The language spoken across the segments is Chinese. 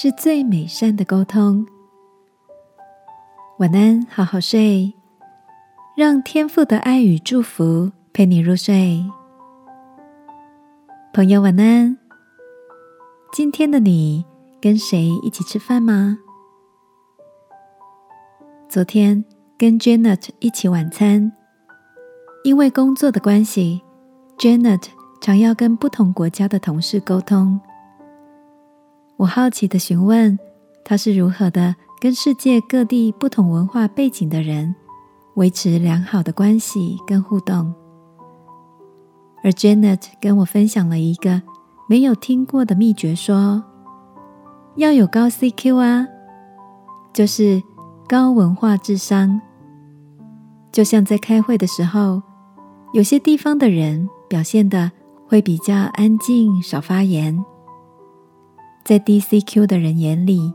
是最美善的沟通。晚安，好好睡，让天父的爱与祝福陪你入睡。朋友，晚安。今天的你跟谁一起吃饭吗？昨天跟 Janet 一起晚餐，因为工作的关系，Janet 常要跟不同国家的同事沟通。我好奇的询问他是如何的跟世界各地不同文化背景的人维持良好的关系跟互动，而 Janet 跟我分享了一个没有听过的秘诀，说要有高 CQ 啊，就是高文化智商。就像在开会的时候，有些地方的人表现的会比较安静，少发言。在低 CQ 的人眼里，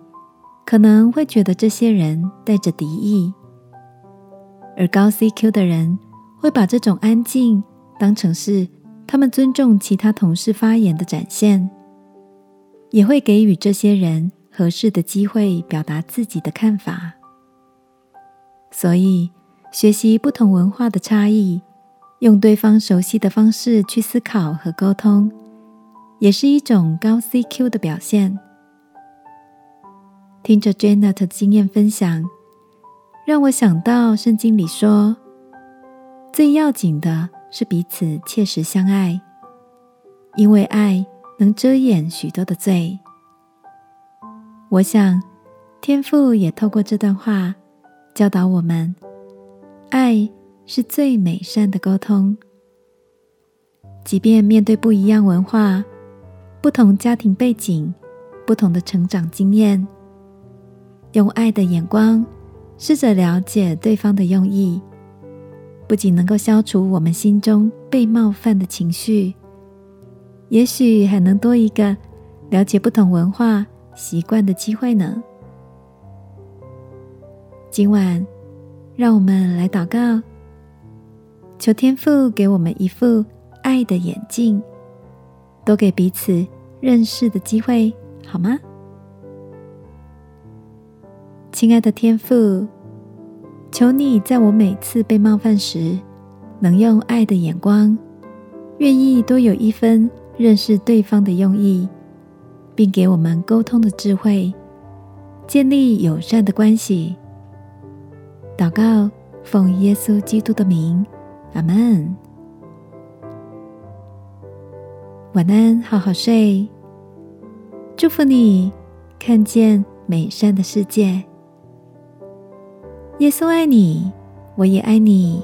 可能会觉得这些人带着敌意；而高 CQ 的人会把这种安静当成是他们尊重其他同事发言的展现，也会给予这些人合适的机会表达自己的看法。所以，学习不同文化的差异，用对方熟悉的方式去思考和沟通。也是一种高 CQ 的表现。听着 Janet 经验分享，让我想到圣经里说，最要紧的是彼此切实相爱，因为爱能遮掩许多的罪。我想，天父也透过这段话教导我们，爱是最美善的沟通，即便面对不一样文化。不同家庭背景，不同的成长经验，用爱的眼光试着了解对方的用意，不仅能够消除我们心中被冒犯的情绪，也许还能多一个了解不同文化习惯的机会呢。今晚，让我们来祷告，求天父给我们一副爱的眼镜。多给彼此认识的机会，好吗？亲爱的天父，求你在我每次被冒犯时，能用爱的眼光，愿意多有一分认识对方的用意，并给我们沟通的智慧，建立友善的关系。祷告，奉耶稣基督的名，阿门。晚安，好好睡。祝福你看见美善的世界。耶稣爱你，我也爱你。